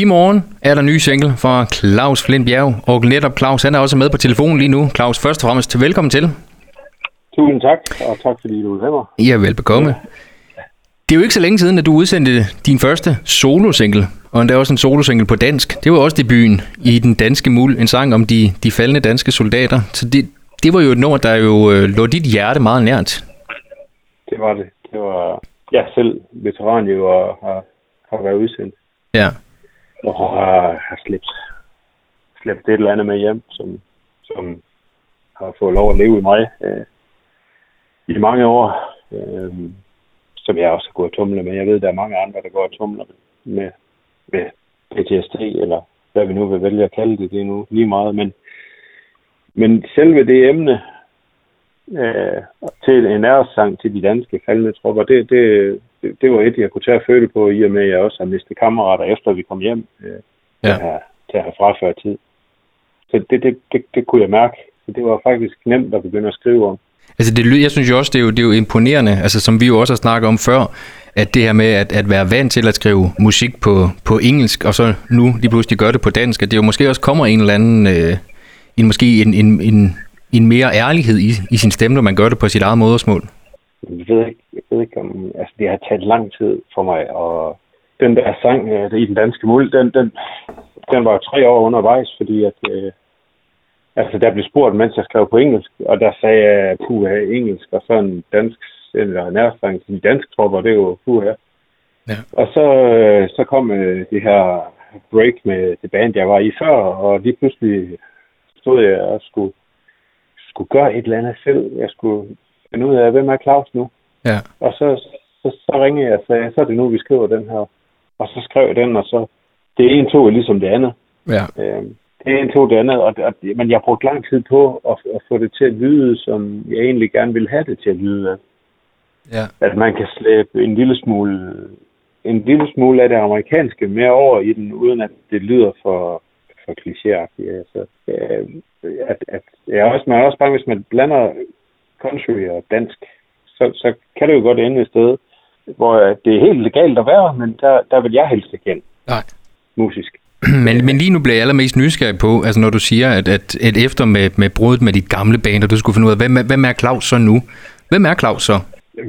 I morgen er der ny single fra Claus Flint Bjerg, og netop Claus han er også med på telefonen lige nu. Claus, først og fremmest velkommen til. Tusind tak, og tak fordi du vil mig. Ja, velbekomme. Det er jo ikke så længe siden, at du udsendte din første solo-single, og endda også en solo-single på dansk. Det var også debuten i Den Danske Muld, en sang om de, de faldende danske soldater. Så det, det var jo et nummer, der jo øh, lå dit hjerte meget nært. Det var det. Det var jeg selv veteran jo og har, har været udsendt. Ja. Og har, har slæbt, slæbt et eller andet med hjem, som, som har fået lov at leve i mig øh, i mange år. Øh, som jeg også har gået og tumle med. Jeg ved, der er mange andre, der går og tumler med, med PTSD, eller hvad vi nu vil vælge at kalde det, det er nu lige meget. Men, men selve det emne øh, til en æresang til de danske faldende tropper, det, det, det, det var et, jeg kunne tage at føle på, i og med, at jeg også har mistet kammerater, efter vi kom hjem øh, ja. til, at, til at have fraført tid. Så det, det, det, det kunne jeg mærke. Så det var faktisk nemt at begynde at skrive om. Altså det, jeg synes jo også, det er jo, det er jo imponerende, altså som vi jo også har snakket om før, at det her med at, at være vant til at skrive musik på, på engelsk, og så nu lige pludselig gør det på dansk, at det jo måske også kommer en eller anden, øh, en, måske en, en, en, en mere ærlighed i, i sin stemme, når man gør det på sit eget modersmål. Jeg ved ikke, jeg ved ikke om, altså det har taget lang tid for mig, og den der sang øh, i den danske muld, den, den, den var tre år undervejs, fordi at, øh, Altså, der blev spurgt, mens jeg skrev på engelsk, og der sagde jeg puha engelsk, og så en dansk, eller nærmest de danske tropper, det er jo puha. Ja. Og så, øh, så kom øh, det her break med det band, jeg var i før, og lige pludselig stod jeg og skulle, skulle gøre et eller andet selv. Jeg skulle finde ud af, hvem er Claus nu? Ja. Og så, så, så ringede jeg og sagde, så er det nu, vi skriver den her. Og så skrev jeg den, og så det ene tog ligesom det andet. Ja. Øhm, det ene tog det andet, og, og, men jeg brugte lang tid på at, at få det til at lyde, som jeg egentlig gerne ville have det til at lyde. Ja. At man kan slæbe en lille smule en lille smule af det amerikanske mere over i den, uden at det lyder for, for klichéagtigt. Altså, øh, at, at, jeg er også, man er også bare, hvis man blander country og dansk, så, så kan det jo godt ende et sted, hvor det er helt legalt at være, men der, der vil jeg helst ikke hen. Nej. Musisk. men, men lige nu bliver jeg allermest nysgerrig på, altså når du siger, at, at, at efter med, med brudet med dit gamle band, og du skulle finde ud af, hvem, hvem er Claus så nu? Hvem er Claus så?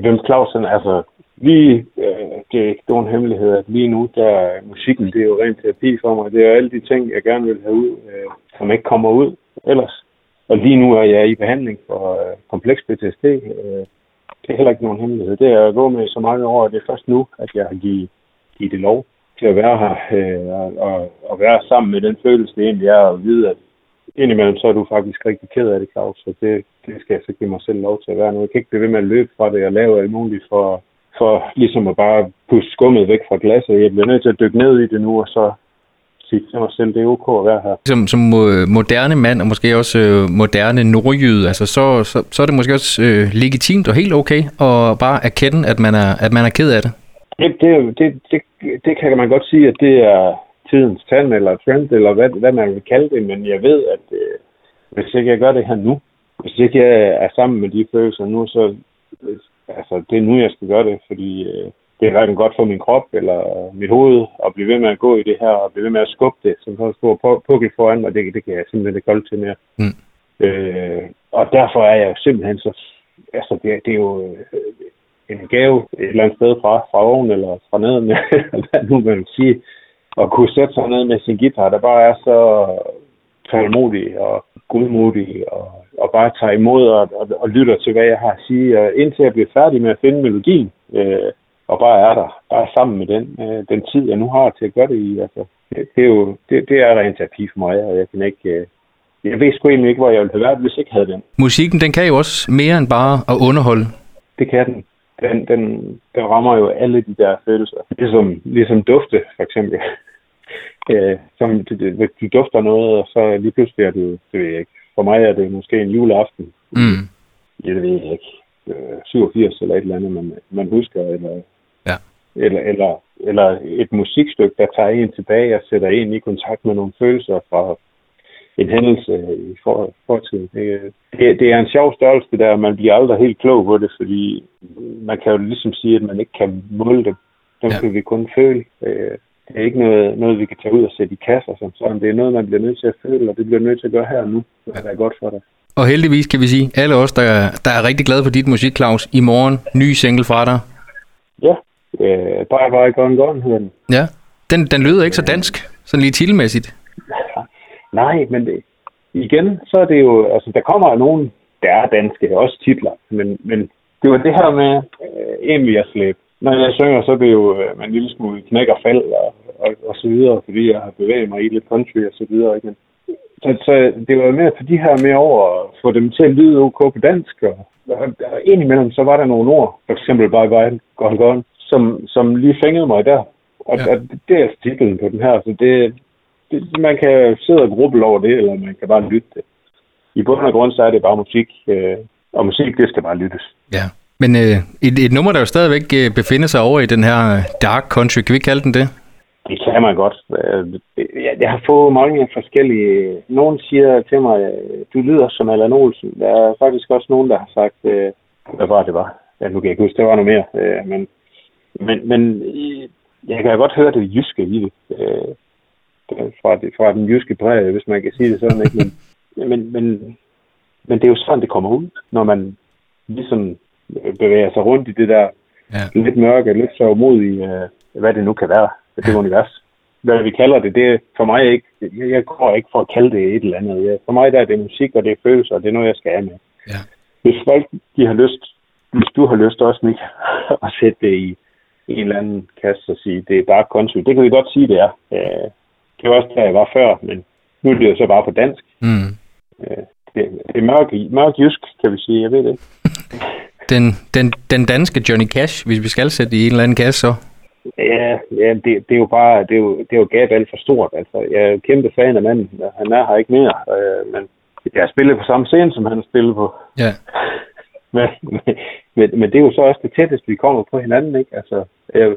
Hvem Claus er, altså lige, øh, det er ikke nogen hemmelighed, at lige nu, der musikken, det er jo rent terapi for mig. Det er alle de ting, jeg gerne vil have ud, øh, som ikke kommer ud ellers. Og lige nu er jeg i behandling for øh, kompleks PTSD. Øh, det er heller ikke nogen hemmelighed. Det er jeg gået med så mange år, og det er først nu, at jeg har givet, givet det lov til at være her øh, og, og være sammen med den følelse, det egentlig er at vide, at indimellem så er du faktisk rigtig ked af det, Claus, så det, det skal jeg så give mig selv lov til at være nu. Jeg kan ikke blive ved med at løbe fra det og lave alt muligt for, for ligesom at bare puste skummet væk fra glasset. Jeg bliver nødt til at dykke ned i det nu, og så sige til mig selv, det er ok at være her. Som, som moderne mand, og måske også øh, moderne nordjyde, altså så, så, så er det måske også øh, legitimt og helt okay at bare erkende, at man er, at man er ked af det. Det, det, det, det, det kan man godt sige, at det er tidens tand eller trend, eller hvad, hvad man vil kalde det, men jeg ved, at øh, hvis ikke jeg gør det her nu, hvis ikke jeg er sammen med de følelser nu, så altså, det er nu, jeg skal gøre det, fordi øh, det er hverken godt for min krop eller mit hoved at blive ved med at gå i det her, og blive ved med at skubbe det, som så stor pukkel foran mig, det, det kan jeg simpelthen ikke holde til mere. Mm. Øh, og derfor er jeg simpelthen så, altså det, det er jo, øh, en gave et eller andet sted fra, fra oven eller fra neden, hvad nu man vil sige, at kunne sætte sig ned med sin guitar, der bare er så tålmodig og gudmodig og, og bare tager imod og, og, og lytter til, hvad jeg har at sige, og indtil jeg bliver færdig med at finde melodien, øh, og bare er der, bare sammen med den, øh, den tid, jeg nu har til at gøre det i. Altså, det, det, er jo, det, det er en terapi for mig, og jeg kan ikke... Øh, jeg ved sgu egentlig ikke, hvor jeg ville have været, hvis jeg ikke havde den. Musikken, den kan jo også mere end bare at underholde. Det kan den den, den, den rammer jo alle de der følelser. Ligesom, ligesom dufte, for eksempel. øh, som, du, du dufter noget, og så lige pludselig er det, det ved jeg ikke. For mig er det måske en juleaften. Mm. Jeg ved ikke. Øh, 87 eller et eller andet, man, man husker, eller, ja. eller, eller, eller et musikstykke, der tager en tilbage og sætter en i kontakt med nogle følelser fra, en hændelse i for, fortiden. Det, det, det er en sjov størrelse, det der. Man bliver aldrig helt klog på det, fordi man kan jo ligesom sige, at man ikke kan måle det. Dem ja. kan vi kun føle. Øh, det er ikke noget, noget, vi kan tage ud og sætte i kasser som sådan. Det er noget, man bliver nødt til at føle, og det bliver nødt til at gøre her og nu, hvad der er godt for dig. Og heldigvis kan vi sige, alle os, der er, der er rigtig glade for dit musik, Claus, i morgen, ny single fra dig. Øh, bye bye gone gone hedder den. Ja, den, den lyder ikke så dansk, sådan lige titelmæssigt. Nej, men det, igen, så er det jo, altså der kommer jo nogen, der er danske, også titler, men, men det var det her med øh, en vi har slæbt. Når jeg synger, så er det jo øh, med en lille smule knæk og fald og, og, og så videre, fordi jeg har bevæget mig i lidt country og så videre. Ikke? Så, så det var mere for de her med over at få dem til at lyde ok på dansk. Og, og, og indimellem, så var der nogle ord, for eksempel Bye Bye, Gone Gone, som, som lige fængede mig der. Og, ja. og det er titlen på den her. Så det, det, man kan sidde og gruble over det, eller man kan bare lytte det. I bund og grund, så er det bare musik, øh, og musik, det skal bare lyttes. Ja, men øh, et, et nummer, der jo stadigvæk øh, befinder sig over i den her øh, dark country, kan vi kalde den det? Det kan man godt. Øh, jeg har fået mange forskellige... Nogen siger til mig, du lyder som Allan Olsen. Der er faktisk også nogen, der har sagt, hvad var det var? Ja, nu kan jeg ikke huske, det var noget mere. Men, men, men jeg kan godt høre det jyske i det fra, det, fra den jyske præg, hvis man kan sige det sådan. Ikke? Men, men, men, men det er jo sådan, det kommer ud, når man ligesom bevæger sig rundt i det der ja. lidt mørke, lidt så umodige, øh, hvad det nu kan være, det ja. univers. Hvad vi kalder det, det er for mig ikke, jeg går ikke for at kalde det et eller andet. For mig der er det musik, og det er følelser, og det er noget, jeg skal have med. Ja. Hvis folk de har lyst, hvis du har lyst også, Nick, at sætte det i en eller anden kasse og sige, det er bare country. Det kan vi godt sige, det er. Øh, det var også der, jeg var før, men nu er det jo så bare på dansk. Mm. Øh, det, det er mørk, mørk jysk, kan vi sige. Jeg ved det ikke. den, den, den danske Johnny Cash, hvis vi skal sætte i en eller anden kasse, så? Ja, ja det, det, er jo bare, det er jo, det er jo gab alt for stort. Altså, jeg er jo kæmpe fan af manden. Han er her ikke mere, øh, men jeg har spillet på samme scene, som han har spillet på. Ja. men, men, men, det er jo så også det tætteste, vi kommer på hinanden, ikke? Altså, jeg,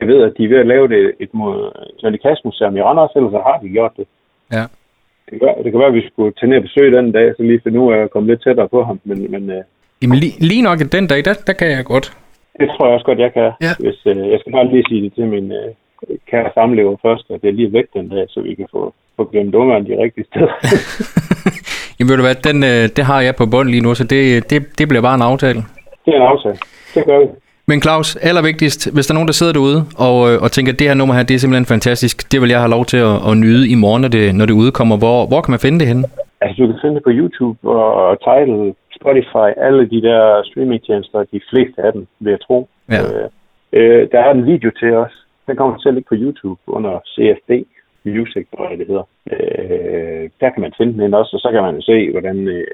jeg ved, at de er ved at lave det et Johnny Cash museum i Randers, eller så har de gjort det. Ja. Det kan, det kan være, at vi skulle tage ned og besøge den dag, så lige for nu er jeg kommet lidt tættere på ham. Men, men, uh, Jamen lige, lige nok den dag, der, der kan jeg godt. Det tror jeg også godt, jeg kan. Ja. Hvis, uh, jeg skal bare lige sige det til min uh, kære samlever først, at det er lige væk den dag, så vi kan få, få glemt ungerne de rigtige steder. Jamen ved du hvad, den, uh, det har jeg på bund lige nu, så det, det, det bliver bare en aftale. Det er en aftale. Det gør vi. Men Claus, allervigtigst, hvis der er nogen, der sidder derude og, øh, og tænker, at det her nummer her, det er simpelthen fantastisk, det vil jeg have lov til at, at nyde i morgen, når det, når det udkommer. Hvor, hvor kan man finde det henne? Altså, du kan finde det på YouTube og Tidal, Spotify, alle de der streamingtjenester, de fleste af dem, vil jeg tro. Ja. Øh, øh, der er en video til os. Den kommer at ligge på YouTube under CFD Music, tror jeg det hedder. Øh, der kan man finde den også, og så kan man jo se, hvordan øh,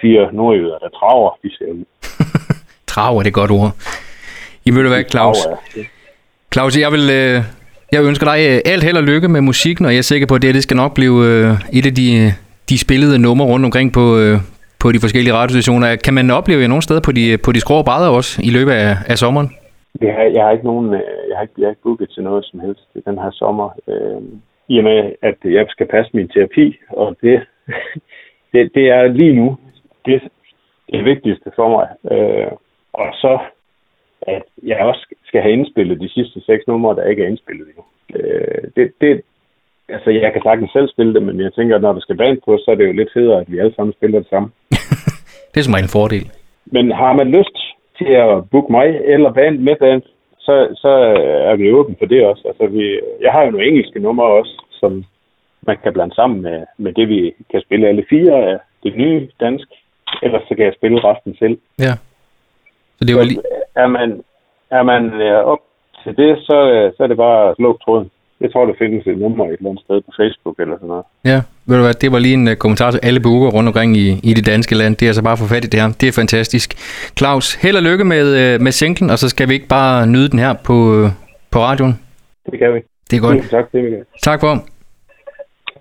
fire nordjyder, der traver, de ser ud. traver, det er godt ord. I vil være Claus. Claus, jeg vil... Øh, jeg ønsker dig øh, alt held og lykke med musikken, og jeg er sikker på, at det, det skal nok blive øh, et af de, de spillede numre rundt omkring på, på de forskellige radiostationer. Kan man opleve jer nogle steder på de, på de skrå brædder også i løbet af, af sommeren? Jeg har, jeg har ikke nogen, jeg har ikke, jeg har ikke booket til noget som helst i den her sommer. Øh, I og med, at jeg skal passe min terapi, og det, det, det er lige nu det, det vigtigste for mig. Øh, og så at jeg også skal have indspillet de sidste seks numre, der ikke er indspillet endnu. Øh, det, det, altså, jeg kan sagtens selv spille det, men jeg tænker, at når der skal band på, så er det jo lidt federe, at vi alle sammen spiller det samme. det er som en fordel. Men har man lyst til at booke mig eller band med band, så, så er vi åbne for det også. Altså, vi, jeg har jo nogle engelske numre også, som man kan blande sammen med, med det, vi kan spille alle fire af det nye dansk. Ellers så kan jeg spille resten selv. Ja. Så det var lige... Er man, er man op til det, så, så er det bare at slukke tråden. Jeg tror, der findes et nummer et eller andet sted på Facebook eller sådan noget. Ja, ved du hvad, det var lige en uh, kommentar til alle booker rundt omkring i, i det danske land. Det er altså bare for fat i det her. Det er fantastisk. Claus, held og lykke med, uh, med singlen, og så skal vi ikke bare nyde den her på, uh, på radioen. Det kan vi. Det er godt. Tak, det vi Tak for.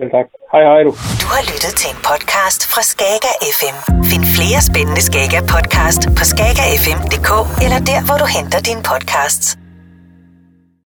Selv tak. Hej hej du. Du har lyttet til en podcast fra Skager FM. Find flere spændende Skager podcast på skagerfm.dk eller der, hvor du henter dine podcasts.